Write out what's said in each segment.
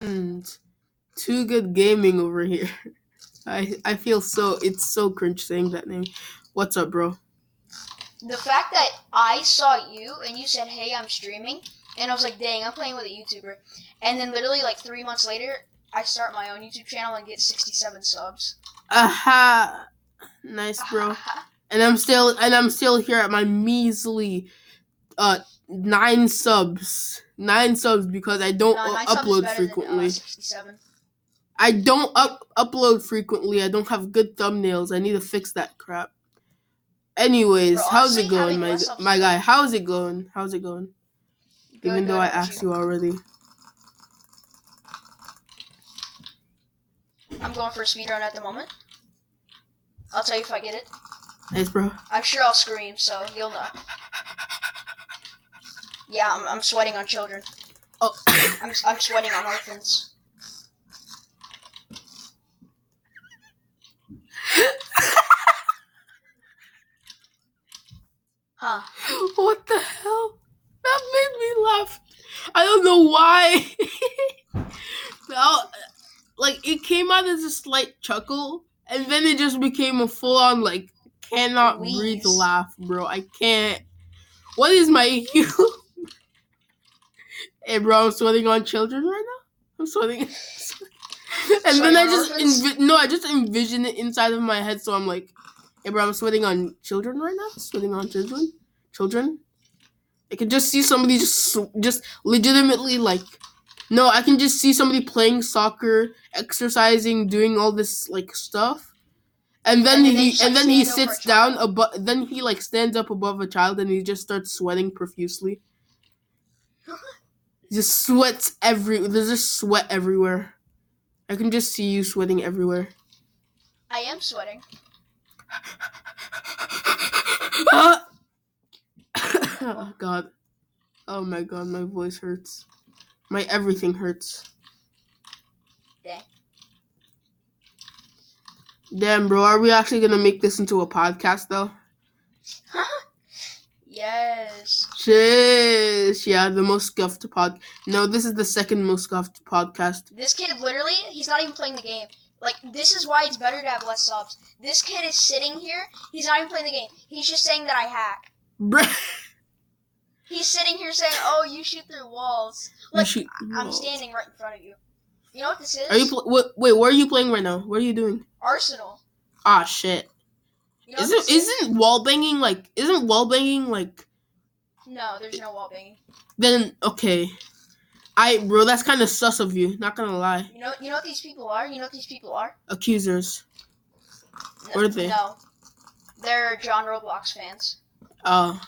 and Two Good Gaming over here. I I feel so it's so cringe saying that name. What's up, bro? The fact that I saw you and you said, "Hey, I'm streaming," and I was like, "Dang, I'm playing with a YouTuber," and then literally like three months later, I start my own YouTube channel and get 67 subs. Aha! Nice, bro. And I'm still and I'm still here at my measly uh nine subs. Nine subs because I don't No, u- nine subs upload than, uh, frequently. 67. I don't up upload frequently. I don't have good thumbnails. I need to fix that crap. Anyways, Bro, how's it going, my my guy? How's it going? How's it going? Good, Even though I asked you already. I'm going for a speed run at the moment. I'll tell you if I get it. Nice, bro. I'm sure I'll scream, so you'll know. Yeah, I'm, I'm sweating on children. Oh, I'm, I'm sweating on orphans. Huh. what the hell? That made me laugh. I don't know why. Well, like it came out as a slight chuckle, and then it just became a full on like cannot breathe laugh, bro. I can't. What is my EQ? Hey, bro, I'm sweating on children right now. I'm sweating. and then I just envi- no, I just envision it inside of my head. So I'm like, hey, bro, I'm sweating on children right now. Sweating on children, children. I can just see somebody just just legitimately like. No, I can just see somebody playing soccer, exercising, doing all this like stuff. And then And he and then he stand over a sits down above then he like stands up above a child and he just starts sweating profusely. Just sweats every there's just sweat everywhere. I can just see you sweating everywhere. I am sweating. Ah! oh god. Oh my god, my voice hurts. My everything hurts. Dang. Damn, bro, are we actually gonna make this into a podcast though? yes. Shish, yeah, the most scuffed pod. No, this is the second most scuffed podcast. This kid literally, he's not even playing the game. Like, this is why it's better to have less subs. This kid is sitting here, he's not even playing the game. He's just saying that I hack. Bruh. He's sitting here saying, oh, you shoot through walls. Look, shoot I'm walls. standing right in front of you. You know what this is? Are you pl- wait, wait? Where are you playing right now? What are you doing? Arsenal. Ah, shit. You know what Isn't is? isn't wall banging like? Isn't wall banging like? No, there's no wall banging. Then okay. I bro, that's kind of sus of you. Not gonna lie. You know, you know what these people are. You know what these people are. Accusers. No, What are they? No, they're John Roblox fans. Oh,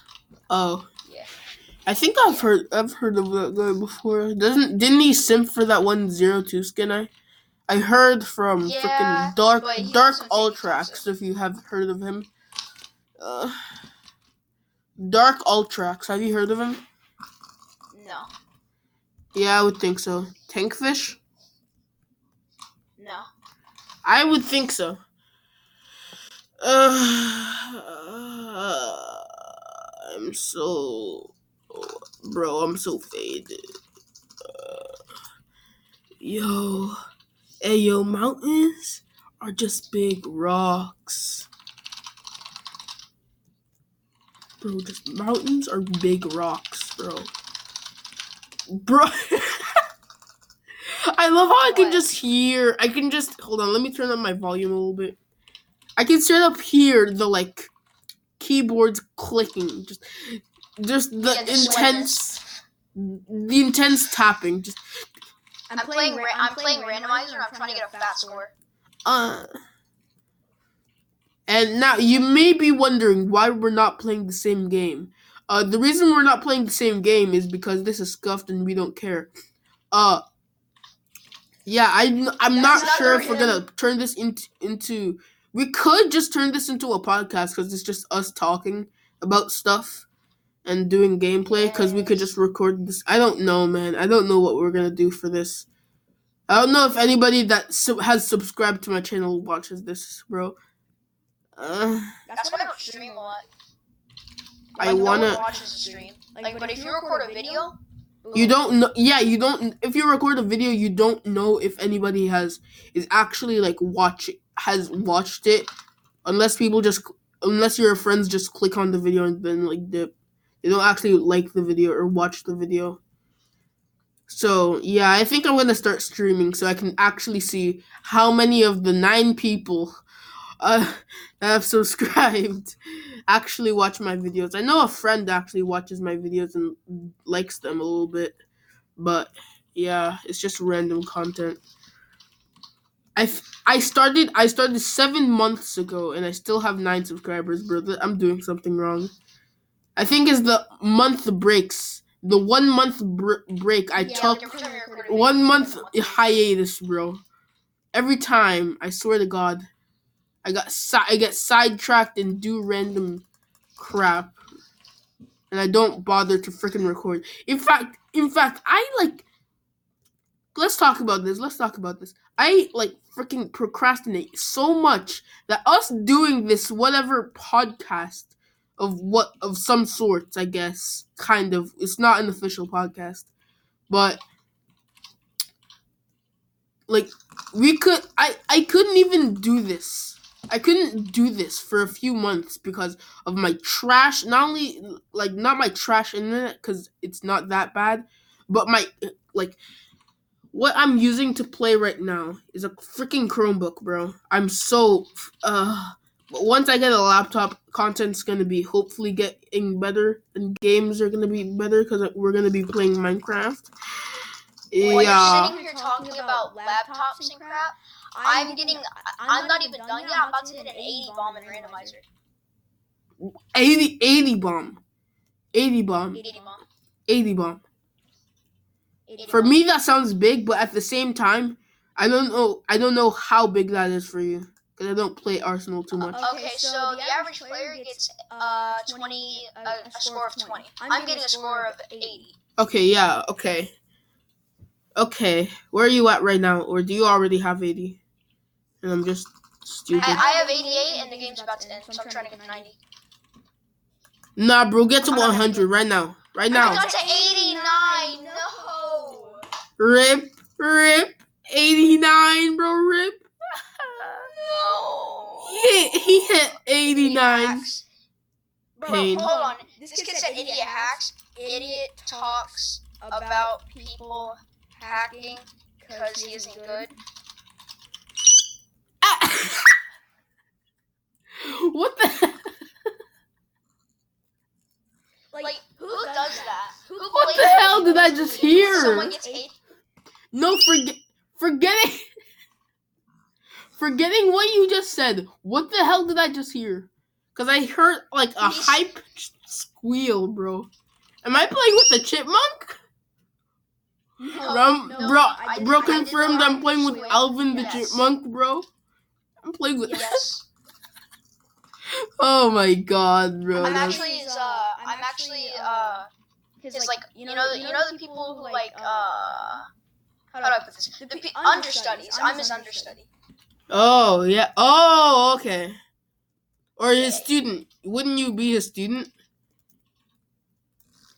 oh. Yeah. I think I've heard I've heard of that guy before. Doesn't didn't he simp for that one zero two skin? I I heard from Yeah, freaking Dark Dark Ultrax. If you have heard of him, uh, Dark Ultrax. Have you heard of him? No, Yeah, I would think so. Tankfish. no. I would think so. Uh, I'm so, bro. I'm so faded. Uh, yo, hey, yo, mountains are just big rocks. Bro, just mountains are big rocks, bro. Bro. I love how I can What? just hear. I can just hold on. Let me turn up my volume a little bit. I can straight up hear the like keyboards clicking. Just, just the Yeah, the intense, the intense tapping. Just I'm, playing. Ra- I'm playing randomizer. and I'm trying to get a fat score. uh. And now you may be wondering why we're not playing the same game. Uh, the reason we're not playing the same game is because this is scuffed and we don't care. Uh, yeah, I I'm That's not not sure if we're gonna turn this into into. We could just turn this into a podcast because it's just us talking about stuff and doing gameplay. Because we could just record this. I don't know, man. I don't know what we're gonna do for this. I don't know if anybody that sub- has subscribed to my channel watches this, bro. Uh, That's why I don't stream a lot. I Like, no one wanna- watches a stream. Like, but if you record a video, You don't know. Yeah, you don't. If you record a video, you don't know if anybody has is actually like watch has watched it, unless people just unless your friends just click on the video and then like dip. Don't actually like the video or watch the video. So yeah, I think I'm gonna start streaming so I can actually see how many of the nine people uh, that have subscribed actually watch my videos. I know a friend actually watches my videos and likes them a little bit, but yeah, it's just random content. I I started I started seven months ago and I still have nine subscribers, brother. I'm doing something wrong. I think it's the month breaks. The one month br- break I Yeah, took. like every time we record a video, one month hiatus, bro. Every time, I swear to God, I got si- I get sidetracked and do random crap, and I don't bother to freaking record. In fact, in fact, I like. Let's talk about this. Let's talk about this. I like freaking procrastinate so much that us doing this whatever podcast of what of some sorts, I guess, kind of. It's not an official podcast, but like we could i i couldn't even do this i couldn't do this for a few months because of my trash not only like not my trash internet because it's not that bad but my like what i'm using to play right now is a freaking chromebook bro i'm so uh but once i get a laptop content's gonna be hopefully getting better and games are gonna be better because we're gonna be playing minecraft While yeah you're sitting here talking about laptops and crap, I'm getting. I'm not even done yet. I'm about to hit an 80 bomb in randomizer. 80, 80 bomb. 80 bomb. 80 bomb. 80 bomb. For me that sounds big, but at the same time, I don't know I don't know how big that is for you cuz I don't play Arsenal too much. Okay, so the average player gets uh 20 a, a score of 20. I'm getting a score of 80. Okay, yeah, okay. Okay. Where are you at right now or do you already have 80? And I'm just stupid. I, I have 88 and the game's about to end, so I'm trying to get to 90. Nah, bro, get to 100 right now. Right now. I now. got to 89. No. Rip, rip. 89, bro, rip. No. He hit, he hit 89. Hacks. Bro, Pain. hold on. This kid said idiot hacks. Idiot talks about people hacking because he isn't good. Ah. what the Like, who does that? Who What the hell did I just hear? Someone gets eight. No, forget forgetting forgetting what you just said. What the hell did I just hear? Cause I heard like a He's- hype squeal, bro. Am I playing with the chipmunk? No, Bro, no, bro, I bro I confirmed not I'm playing with squeal. Alvin the chipmunk, bro. I'm playing with. Yes. oh my god, bro. I'm that's- actually, uh, I'm actually, uh, it's like, you know, the, you know the people who like, uh, how do I put this? The pe- understudies. I'm his understudy. Oh yeah. Oh okay. Or his student. Wouldn't you be his student?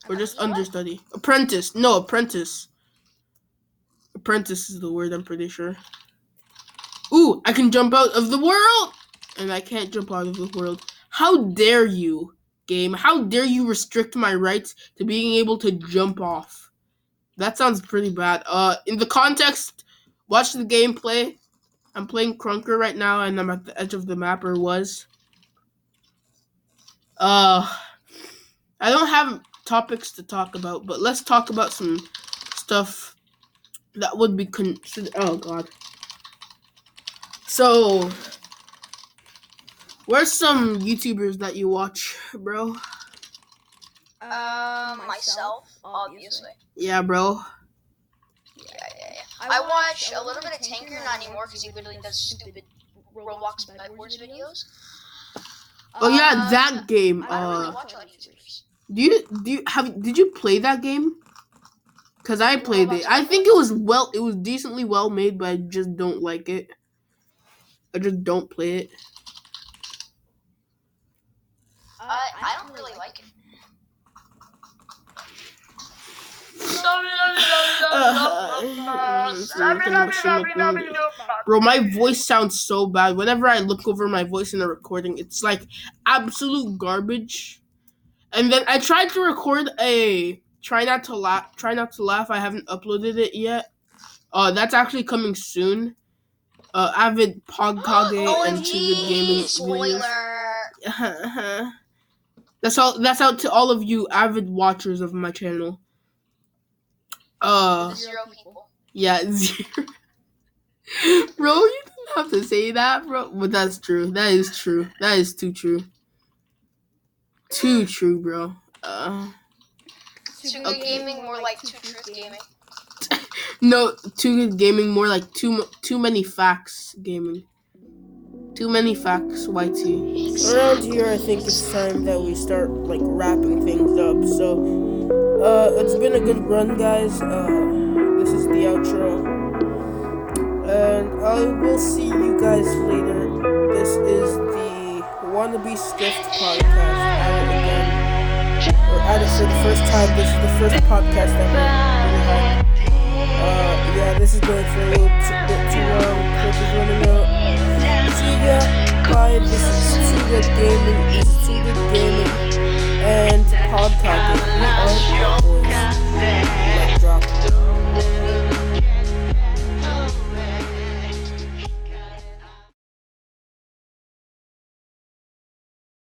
Or just You know what? understudy? Apprentice. No, apprentice. Apprentice is the word, I'm pretty sure. Ooh, I can jump out of the world! And I can't jump out of the world. How dare you, game? How dare you restrict my rights to being able to jump off? That sounds pretty bad. Uh, in the context, watch the gameplay. I'm playing Krunker right now, and I'm at the edge of the map, or was. Uh, I don't have topics to talk about, but let's talk about some stuff that would be considered. Oh God. So, where's some YouTubers that you watch, bro? Um, myself, obviously. Yeah, bro. I watch a little bit of Tanker, not anymore, because he literally does stupid Roblox Bedwars videos. Oh yeah, Um, that game. I don't really Uh, watch a lot of YouTubers. do you do you have did you play that game? Cause I played it. I think it was well. It was decently well made, but I just don't like it. I just don't play it. I, I don't really like it. So honestly looking at my stream like, mm. Bro, my voice sounds so bad. Whenever I look over my voice in the recording, it's like absolute garbage. And then I tried to record a try not to laugh. Try not to laugh. I haven't uploaded it yet. Uh, that's actually coming soon. Uh, Avid Poggkage and Good Gaming videos. Spoiler. that's all. That's out to all of you avid watchers of my channel. Uh, Zero people. yeah, zero. bro, you didn't have to say that, bro. But that's true. That is true. That is too true. Too true, bro. Uh, Too good Okay. gaming, more like two truth gaming. no, too good gaming. More like too too many facts gaming. Too many facts. YT. Around here, I think it's time that we start like wrapping things up. So, uh, it's been a good run, guys. Uh, this is the outro, and I will see you guys later. This is the Wannabe Skiffed podcast. At it again, or at it for the first time. This is the first podcast have. Uh, yeah, this is going for a little bit too long. Clip is running out. See ya. Bye. This is Two Good Gaming. This is Two Good Gaming and pop Talking. We